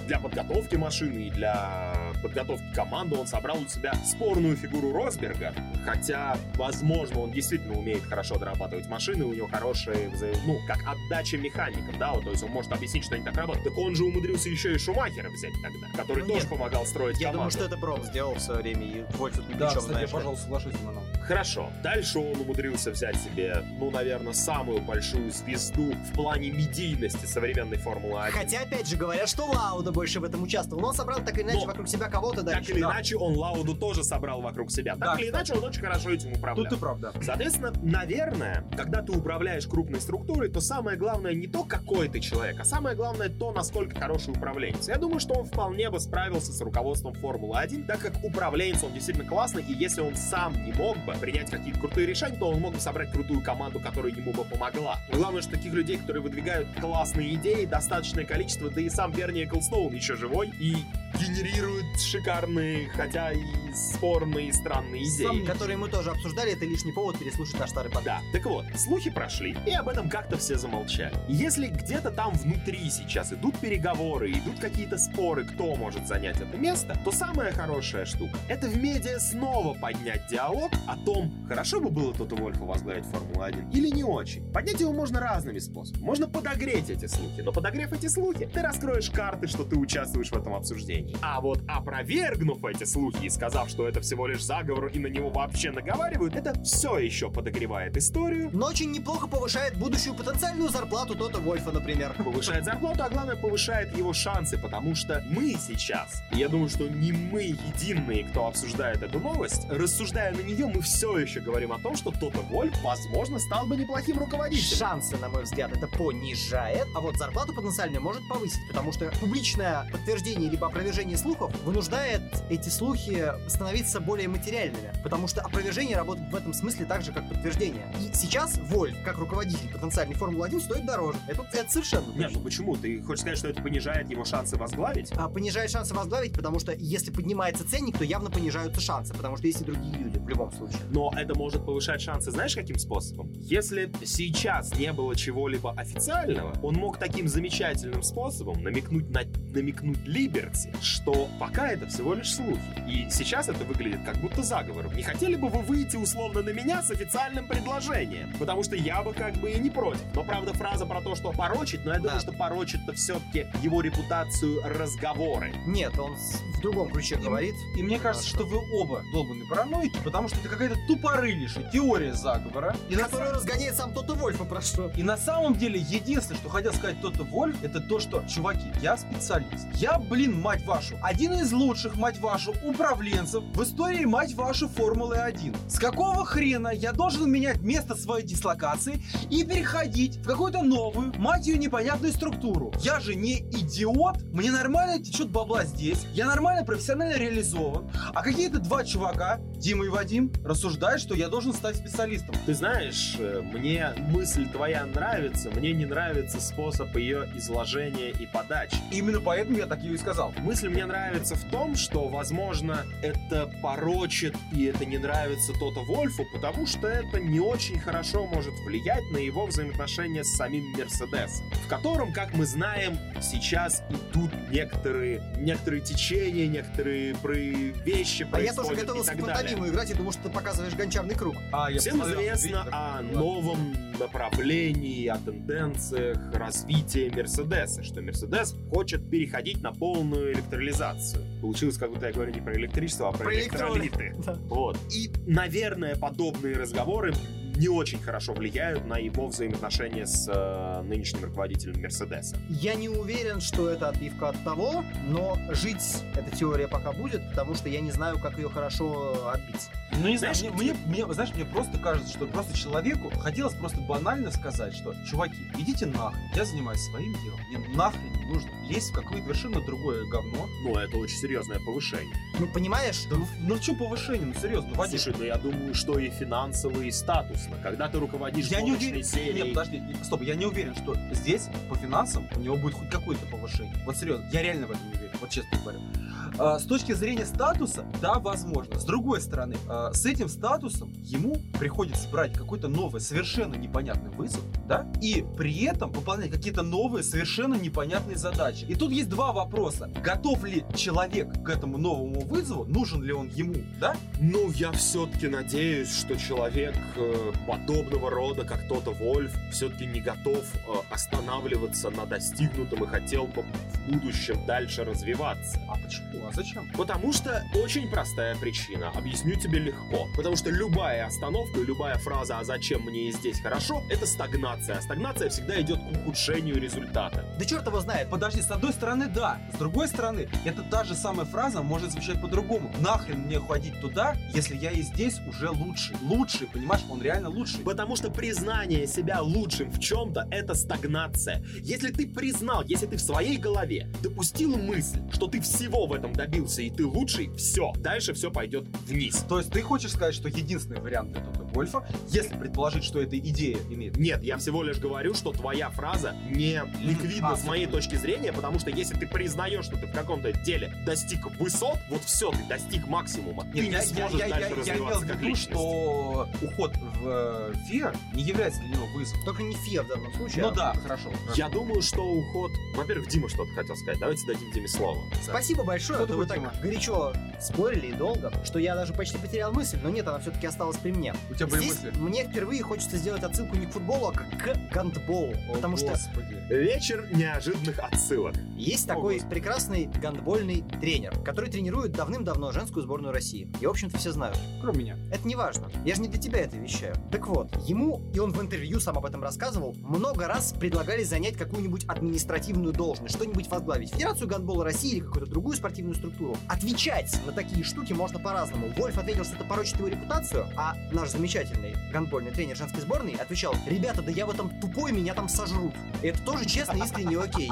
для подготовки машины и для подготовки команды он собрал у себя спорную фигуру Росберга. Хотя, возможно, он действительно умеет хорошо дорабатывать машины, у него хорошая, взаим- ну, как отдача механикам, да, вот, то есть он может объяснить, что они так работают. Так он же умудрился еще и Шумахера взять тогда, который Ну, тоже нет. помогал строить Я думаю, команду. что это Бром сделал в свое время, и Вольф тут ни Да, кстати, знаешь пожалуйста, соглашусь на нам. Хорошо. Дальше он умудрился взять себе, ну, наверное, самую большую звезду в плане медийности современной Формулы-1. Хотя, опять же, говорят, что Лауда больше в этом участвовал. Но он собрал так или иначе Но- вокруг себя кого-то, да. Так или да. иначе, он Лауду тоже собрал вокруг себя. Да, Так или иначе, он очень хорошо этим управлял. Тут ты прав, да. Соответственно, наверное, когда ты управляешь крупной структурой, то самое главное не то, какой ты человек, а самое главное то, насколько хороший управленец. Я думаю, что он вполне бы справился с руководством Формулы-1, так как управленец он действительно классный, и если он сам не мог бы принять какие-то крутые решения, то он мог бы собрать крутую команду, которая ему бы помогла. Но главное, что таких людей, которые выдвигают классные идеи, достаточное количество, да и сам Берни Эклстоун еще живой и генерирует шикарные, хотя и спорные, странные идеи. Сам- Которые мы тоже обсуждали, это лишний повод переслушать наш старый подкаст. Да, так вот, слухи прошли, и об этом как-то все замолчали. Если где-то там внутри сейчас идут переговоры, идут какие-то споры, кто может занять это место, то самая хорошая штука — это в медиа снова поднять диалог о том, хорошо бы было Тото Вольфу возглавить Формулу-1 или не очень. Поднять его можно разными способами. Можно подогреть эти слухи, но подогрев эти слухи, ты раскроешь карты, что ты участвуешь в этом обсуждении. А вот опровергнув эти слухи и сказав, что это всего лишь заговор и на него вообще наговаривают, это все еще подогревает историю, Но очень неплохо повышает будущую потенциальную зарплату Тота Вольфа, например. повышает зарплату, а главное повышает его шансы, потому что мы сейчас, я думаю, что не мы единые, кто обсуждает эту новость, рассуждая на нее, мы все еще говорим о том, что Тота Вольф, возможно, стал бы неплохим руководителем. Шансы, на мой взгляд, это понижает, а вот зарплату потенциально может повысить, потому что публичное подтверждение либо опровержение слухов вынуждает эти слухи становиться более материальными, потому что опровержение работает в этом смысле так же, как подтверждение. И сейчас Вольф, как руководитель потенциальной Формулы-1, стоит дороже. Это, это совершенно Нет, ну почему? Ты хочешь сказать, что это понижает его шансы возглавить? А, понижает шансы возглавить, потому что если поднимается ценник, то явно понижаются шансы, потому что есть и другие люди в любом случае. Но это может повышать шансы, знаешь, каким способом? Если сейчас не было чего-либо официального, он мог таким замечательным способом намекнуть на намекнуть Либерти, что пока это всего лишь слухи. И сейчас это выглядит как будто заговором. Не хотели бы вы выйти условно на меня с официальным предложением? Потому что я бы как бы и не против. Но правда фраза про то, что порочит, но я думаю, Да. что порочит-то все-таки его репутацию разговоры. Нет, он в другом ключе говорит. И мне кажется, что вы оба долбанные параноики, потому что это какая-то тупорылейшая теория заговора. И на, Которую разгоняет сам Тота Вольфа, про что. и на самом деле, единственное, что хотел сказать Тота Вольф, это то, что, чуваки, я специалист. Я, блин, мать вашу, один из лучших, мать вашу, управленцев в истории, мать вашу, Формулы-1. С какого хрена я должен менять место своей дислокации и переходить в какую-то новую, мать ее, непонятную структуру? Я же не идиот, мне нормально течет бабла здесь, я нормально профессионально реализован, а какие-то два чувака, Дима и Вадим, рассуждают, что я должен стать специалистом. Ты знаешь, э, мне мысль твоя нравится, мне не нравится способ ее изложения и подачи. Именно поэтому я так ее и сказал. Мысль мне нравится в том, что, возможно, это порочит и это не нравится Тота Вольфу, потому что это не очень хорошо может влиять на его взаимоотношения с самим Мерседесом, в котором, как мы знаем, сейчас идут некоторые, некоторые течения, некоторые про- вещи А я тоже готовился в далее. пантомиму играть и думал, что ты показываешь гончарный круг. А, я Всем известно о новом направлении, о тенденциях развития Мерседеса, что Мерседес хочет переходить на полную электролизацию. Получилось, как будто я говорю не про электричество, а про, Про электролит. электролиты. Да. Вот. И, наверное, подобные разговоры не очень хорошо влияют на его взаимоотношения с э, нынешним руководителем Мерседеса. Я не уверен, что это отбивка от того, но жить эта теория пока будет, потому что я не знаю, как ее хорошо отбить. Ну не знаю, Знаешь, мне, мне, мне, знаешь, мне просто кажется, что просто человеку хотелось просто банально сказать, что, чуваки, идите нахрен, я занимаюсь своим делом, мне нахрен не нужно лезть в какое-то совершенно другое говно. Ну, это очень серьезное повышение. Ну, понимаешь, Да, ну что повышение, ну серьезно, ну, Вадим, Слушай, ну я думаю, что и финансово, и статусно. Когда ты руководишь я не уверен, серией... нет, подожди, нет, стоп, я не уверен, что здесь по финансам у него будет хоть какое-то повышение. Вот серьезно, я реально в этом не уверен, вот честно говорю. А, С точки зрения статуса, да, возможно. С другой стороны, а, с этим статусом ему приходится брать какой-то новый, совершенно непонятный вызов, да, и при этом выполнять какие-то новые, совершенно непонятные задачи. И тут есть два вопроса. Готов ли человек к этому новому вызову, нужен ли он ему, да? Ну, я все-таки надеюсь, что человек э, подобного рода, как Тота Вольф, все-таки не готов э, останавливаться на достигнутом и хотел бы в будущем дальше развиваться. А почему? А зачем? Потому что очень простая причина. Объясню тебе легко. Потому что любая остановка, любая фраза «а зачем мне здесь хорошо» — это стагнация. А стагнация всегда идет к ухудшению результата. да черт его знает. Подожди, с одной стороны, да. С другой стороны, это та же самая фраза может звучать по-другому. Нахрен мне ходить туда, если я и здесь уже лучший. Лучший, понимаешь? Он реально лучший. Потому что признание себя лучшим в чем-то — это стагнация. Если ты признал, если ты в своей голове допустил мысль, что ты всего в этом добился и ты лучший, все, дальше все пойдет вниз. То есть ты хочешь сказать, что единственный вариант для Тота Вольфа, если предположить, что эта идея имеет... Нет, я всего лишь говорю, что твоя фраза не ликвидна А, с моей точки зрения, потому что если ты признаешь, что ты в каком-то деле достиг высот, вот все, ты достиг максимума. ты Нет, не я, я, сможешь я, дальше я, я имел развиваться в как виду, личность. что уход в э, Fear не является для него вызовом. Только не Фия в данном случае. Ну а- да, хорошо. хорошо. Я думаю, что уход... Во-первых, Дима что-то хотел сказать. Давайте дадим Диме слово. Спасибо большое, Что а то вы так тема? горячо спорили и долго, что я даже почти потерял мысль, но нет, она все-таки осталась при мне. У тебя были Здесь мысли? мне впервые хочется сделать отсылку не к футболу, а к гандболу. О, потому что Господи. Вечер неожиданных отсылок. Есть О, такой Господи. прекрасный гандбольный тренер, который тренирует давным-давно женскую сборную России. И, в общем-то, все знают. Кроме меня. Это не важно. Я же не для тебя это вещаю. Так вот, ему, и он в интервью сам об этом рассказывал, много раз предлагали занять какую-нибудь административную должность, что-нибудь возглавить. Федерацию гандбола России или какую-то другую спортивную структуру. Отвечать на такие штуки можно по-разному. Вольф ответил, что это порочит его репутацию, а наш замечательный гандбольный тренер женской сборной отвечал, ребята, да я в этом тупой, меня там сожрут. И это тоже честно, искренне окей.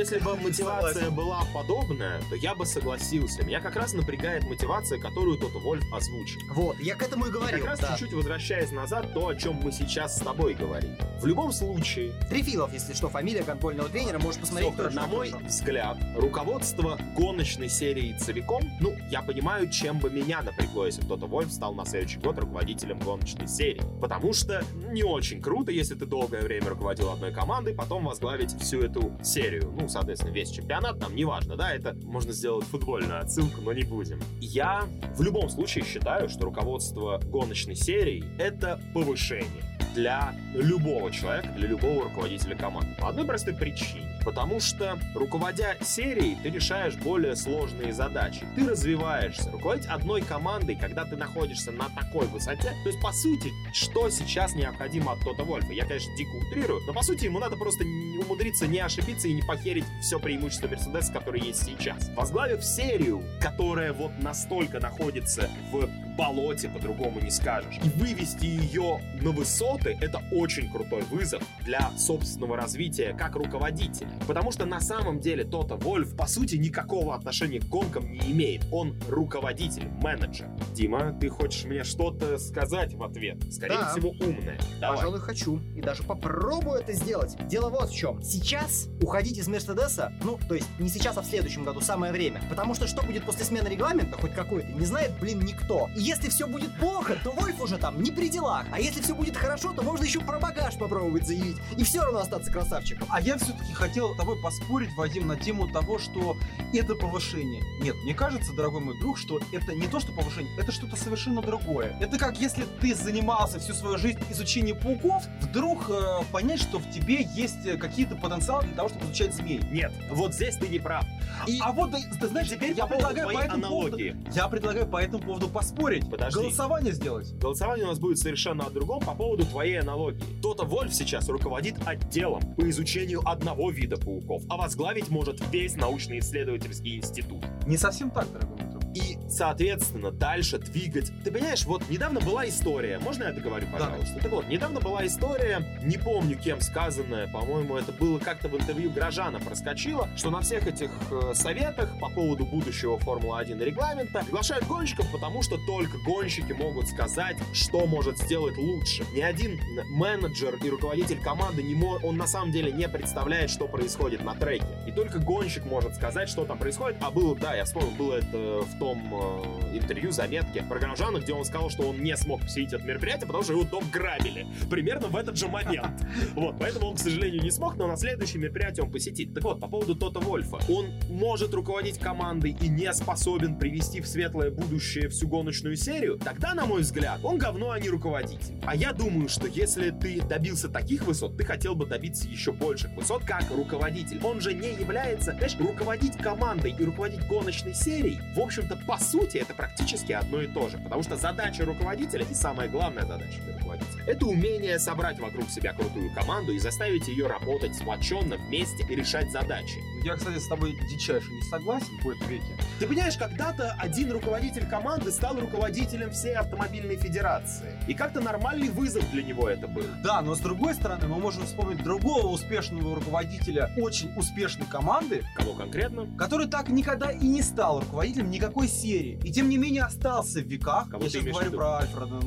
Если бы мотивация была подобная, то я бы согласился. Меня как раз напрягает мотивация, которую тот Вольф озвучил. Вот, я к этому и И говорил. как раз да. чуть-чуть возвращаясь назад, то, о чем мы сейчас с тобой говорим. В любом случае, Трефилов, если что, фамилия гандбольного тренера, можешь посмотреть. Точно на мой хорошо. взгляд, руководство гоночной серии целиком, ну, я понимаю, чем бы меня напрягло, если кто-то Вольф стал на следующий год руководителем гоночной серии. Потому что не очень круто, если ты долгое время руководил одной командой, потом возглавить всю эту серию. Ну, соответственно, весь чемпионат, там, неважно, да, это можно сделать футбольную отсылку, но не будем. Я в любом случае считаю, что руководство гоночной серии — это повышение для любого человека, для любого руководителя команды. По одной простой причине. Потому что, руководя серией, ты решаешь более сложные задачи. Ты развиваешься. Руководить одной командой, когда ты находишься на такой высоте, то есть, по сути, что сейчас необходимо от Тота Вольфа? Я, конечно, дико утрирую, но, по сути, ему надо просто умудриться не ошибиться и не похерить все преимущество Мерседеса, которое есть сейчас. Возглавив серию, которая вот настолько находится в болоте, по-другому не скажешь, и вывести ее на высоты, это очень крутой вызов для собственного развития как руководителя. Потому что на самом деле Тота Вольф, по сути, никакого отношения к гонкам не имеет. Он руководитель, менеджер. Дима, ты хочешь мне что-то сказать в ответ? Скорее Да. всего, умное. Давай. Пожалуй, хочу. И даже попробую это сделать. Дело вот в чем. Сейчас уходить из Мерседеса, ну, то есть не сейчас, а в следующем году, самое время. Потому что что будет после смены регламента, хоть какой-то, не знает, блин, никто. И если все будет плохо, то Вольф уже там не при делах. А если все будет хорошо, то можно еще про багаж попробовать заявить. И все равно остаться красавчиком. А я все-таки хотел с тобой поспорить, Вадим, на тему того, что это повышение. Нет, мне кажется, дорогой мой друг, что это не то, что повышение, это что-то совершенно другое. Это как если ты занимался всю свою жизнь изучением пауков, вдруг э, понять, что в тебе есть э, какие-то потенциалы для того, чтобы изучать змей. Нет, вот здесь ты не прав. И А вот, ты, ты знаешь, теперь я поводу предлагаю по этому поводу, аналогии. я предлагаю по этому поводу поспорить. Подожди. Голосование сделать. Голосование у нас будет совершенно о другом по поводу твоей аналогии. Тота Вольф сейчас руководит отделом по изучению одного вида пауков, а возглавить может весь научно-исследовательский институт. Не совсем так, дорогой. И, соответственно, дальше двигать. Ты понимаешь, вот недавно была история, можно я договорю, Да. пожалуйста? Так вот, недавно была история, не помню кем сказанная, по-моему, это было как-то в интервью Грожана проскочило, что на всех этих э, советах по поводу будущего Формулы-1 регламента приглашают гонщиков, потому что только гонщики могут сказать, что может сделать лучше. Ни один менеджер и руководитель команды не мо- он на самом деле не представляет, что происходит на треке. И только гонщик может сказать, что там происходит. А было, да, я вспомнил, было это в том э, интервью, заметке про Грожана, где он сказал, что он не смог посетить это мероприятие, потому что его дом грабили. Примерно в этот же момент. Вот, поэтому он, к сожалению, не смог, но на следующее мероприятие он посетит. Так вот, по поводу Тота Вольфа. Он может руководить командой и не способен привести в светлое будущее всю гоночную серию, тогда, на мой взгляд, он говно, а не руководитель. А я думаю, что если ты добился таких высот, ты хотел бы добиться еще больших высот как руководитель. Он же не является, знаешь, руководить командой и руководить гоночной серией, в общем-то, по сути, это практически одно и то же. Потому что задача руководителя и самая главная задача руководителя это умение собрать вокруг себя крутую команду и заставить ее работать сплоченно вместе и решать задачи. Я, кстати, с тобой дичайше не согласен в кои-то веке. Ты понимаешь, когда-то один руководитель команды стал руководителем всей автомобильной федерации. И как-то нормальный вызов для него это был. Да, но с другой стороны, мы можем вспомнить другого успешного руководителя очень успешной команды, Кого конкретно? который так никогда и не стал руководителем никакой серии. И тем не менее остался в веках. Кого Я ты сейчас говорю про Альфреда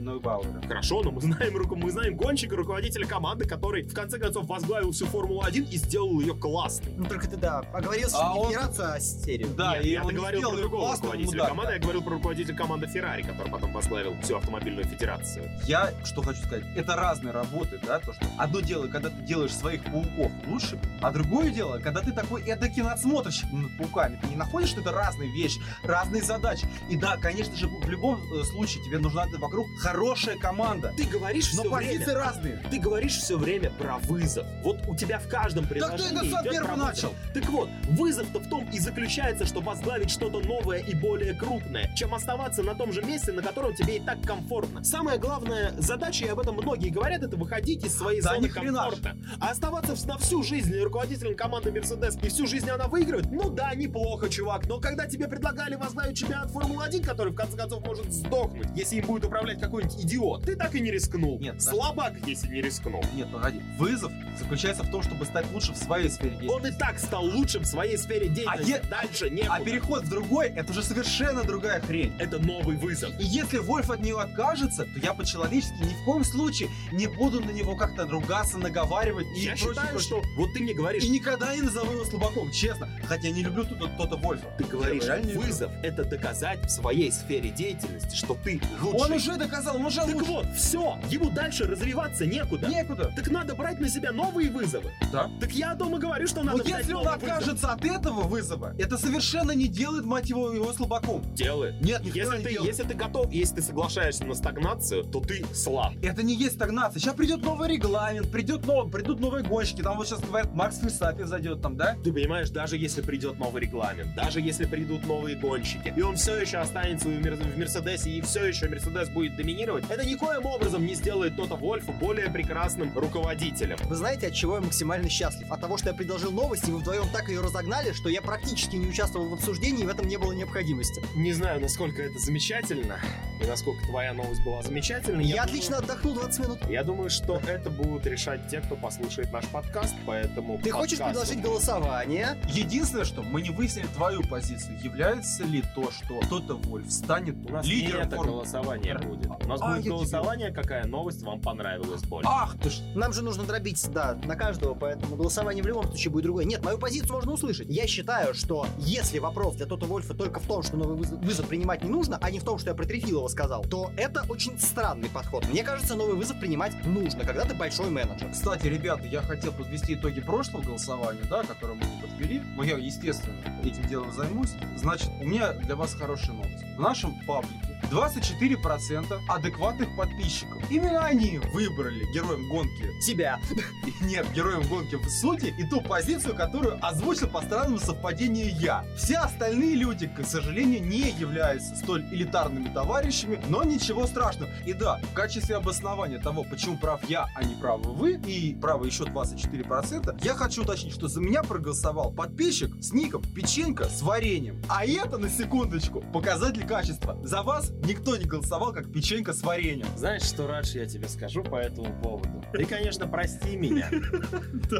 Неубауэра. Хорошо, но мы знаем, руко- мы знаем гонщика, руководителя команды, который в конце концов возглавил всю Формулу-1 и сделал ее классной. Ну только ты, да, оговорился А не он- федерацию, а серию. Да, Нет, и я он говорил сделал про другого руководителя мудак, команды, да. я говорил про руководителя команды Феррари, который потом возглавил всю автомобильную федерацию. Я что хочу сказать, это разные работы, да, то что одно дело, когда ты делаешь своих пауков лучше, а другое дело, когда ты такой эдакий надсмотрщик над пауками, ты не находишь, что это разные вещи, разные задачи. И да, конечно же, в любом э, случае тебе нужна вокруг хорошая команда. Ты говоришь Но все позиции время... разные. Ты говоришь все время про вызов. Вот у тебя в каждом Так ты предложении это сам идет первый начал. Начал. Так вот, вызов-то в том и заключается, что возглавить что-то новое и более крупное, чем оставаться на том же месте, на котором тебе и так комфортно. Самая главная задача, и об этом многие говорят, это выходить из своей Да зоны комфорта. А оставаться на всю жизнь руководителем команды Mercedes и всю жизнь она выигрывает, ну да, неплохо, чувак, но когда тебе предлагали возглавить чемпионат Формулы-1, который в конце концов может сдохнуть, если им будет управлять какой-нибудь идиот, ты так и не рискнул. Нет, да. Слабак, если не рискнул. Нет, погоди. Вызов заключается в том, чтобы стать лучше в своей сфере. Он и так стал лучшим в своей сфере деятельности. е- Дальше не А переход в другой — это уже совершенно другая хрень. Это новый вызов. И если Вольф от нее откажется, то я по-человечески ни в коем случае не буду на него как-то ругаться, наговаривать и Я прочее, считаю, прочее. что вот ты мне говоришь, И никогда не назову его слабаком, честно. Хотя не люблю тут кто-то Вольфа. ты говоришь, Я вызов это доказать в своей сфере деятельности, что ты лучший. Он уже доказал, он уже Так лучше. вот, все, ему дальше развиваться некуда. Некуда. Так надо брать на себя новые вызовы. Да. Так я и говорю, что надо взять если он новый вызов. от этого вызова, это совершенно не делает, мать его, его слабаком. Делай. Нет, Если не ты, делает. если ты готов, если ты соглашаешься на стагнацию, то ты слаб. Это не есть стагнация. Сейчас придет новый регламент, придет нов... придут новые гонщики. Там вот сейчас говорят, Макс Ферстаппен зайдет там, да? Ты понимаешь, даже если придет новый регламент, даже если придут новые гонщики, и он все еще останется в Мер- в Мерседесе, и все еще Мерседес будет доминировать, это никоим образом не сделает Тота Вольфа более прекрасным руководителем. Вы знаете, от чего я максимально счастлив? От того, что я предложил новость, и вы вдвоем так ее разогнали, что я практически не участвовал в обсуждении, и в этом не было необходимости. Не знаю, насколько это замечательно, и насколько твоя новость была замечательной. Я, думаю- отлично отдохнул 20 минут. Я думаю, что это будут решать те, кто послушает наш подкаст, поэтому... Ты хочешь подкасту- предложить голосование? Единственное, что мы не выяснили твою позицию. Является ли то, что кто-то Вольф станет У нас лидером не это формулы? голосование будет. У нас А, будет я голосование, какая новость вам понравилась больше. Ах ты ж! Нам же нужно дробить, да, на каждого, поэтому голосование в любом случае будет другое. Нет, мою позицию можно услышать. Я считаю, что если вопрос для Тота Вольфа только в том, что новый вызов, вызов принимать не нужно, а не в том, что я про Трефилова сказал, то это очень странный подход. Мне кажется, новый вызов принимать нужно, когда ты большой менеджер. Кстати, ребята, я хотел подвести итоги прошлого голосования, да, которое мы не подвели. Но я, естественно, этим делом займусь. Значит, у меня для вас хорошая новость. В нашем паблике 24% адекватных подписчиков. Именно они выбрали героем гонки Тебя. Нет, героем гонки в сути и ту позицию, которую озвучил по странному совпадению я. Все остальные люди, к сожалению, не являются столь элитарными товарищами, но ничего страшного. И да, в качестве обоснования того, почему прав я, а не правы вы, и правы еще 24%, я хочу уточнить, что за меня проголосовал подписчик с ником Печенька с вареньем. А это, на секундочку, показатель качества. За вас никто не голосовал, как Печенька с вареньем. Знаешь, что, Радж, я тебе скажу по этому поводу? Ты, конечно, прости меня.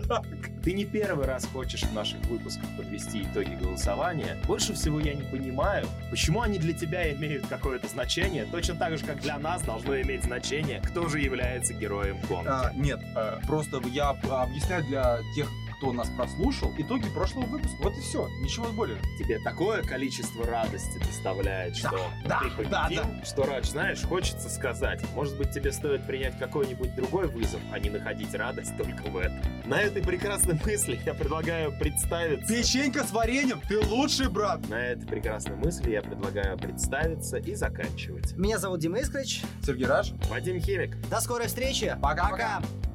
Так. Ты не первый раз хочешь в наших выпусках подвести итоги голосования. Больше всего я не понимаю, почему они для тебя имеют какое-то значение, точно так же, как для нас должно иметь значение, кто же является героем гонки. А, нет, э, просто я об- объясняю для тех, кто нас прослушал, итоги прошлого выпуска. Вот и все, ничего более. Тебе такое количество радости доставляет, что да, ты победил, да, что, Радж, знаешь, хочется сказать, может быть, тебе стоит принять какой-нибудь другой вызов, а не находить радость только в этом. На этой прекрасной мысли я предлагаю представиться... Печенька с вареньем, ты лучший брат! На этой прекрасной мысли я предлагаю представиться и заканчивать. Меня зовут Дима Искрич. Сергей Раш. Вадим Химик. До скорой встречи. Пока-пока. Пока.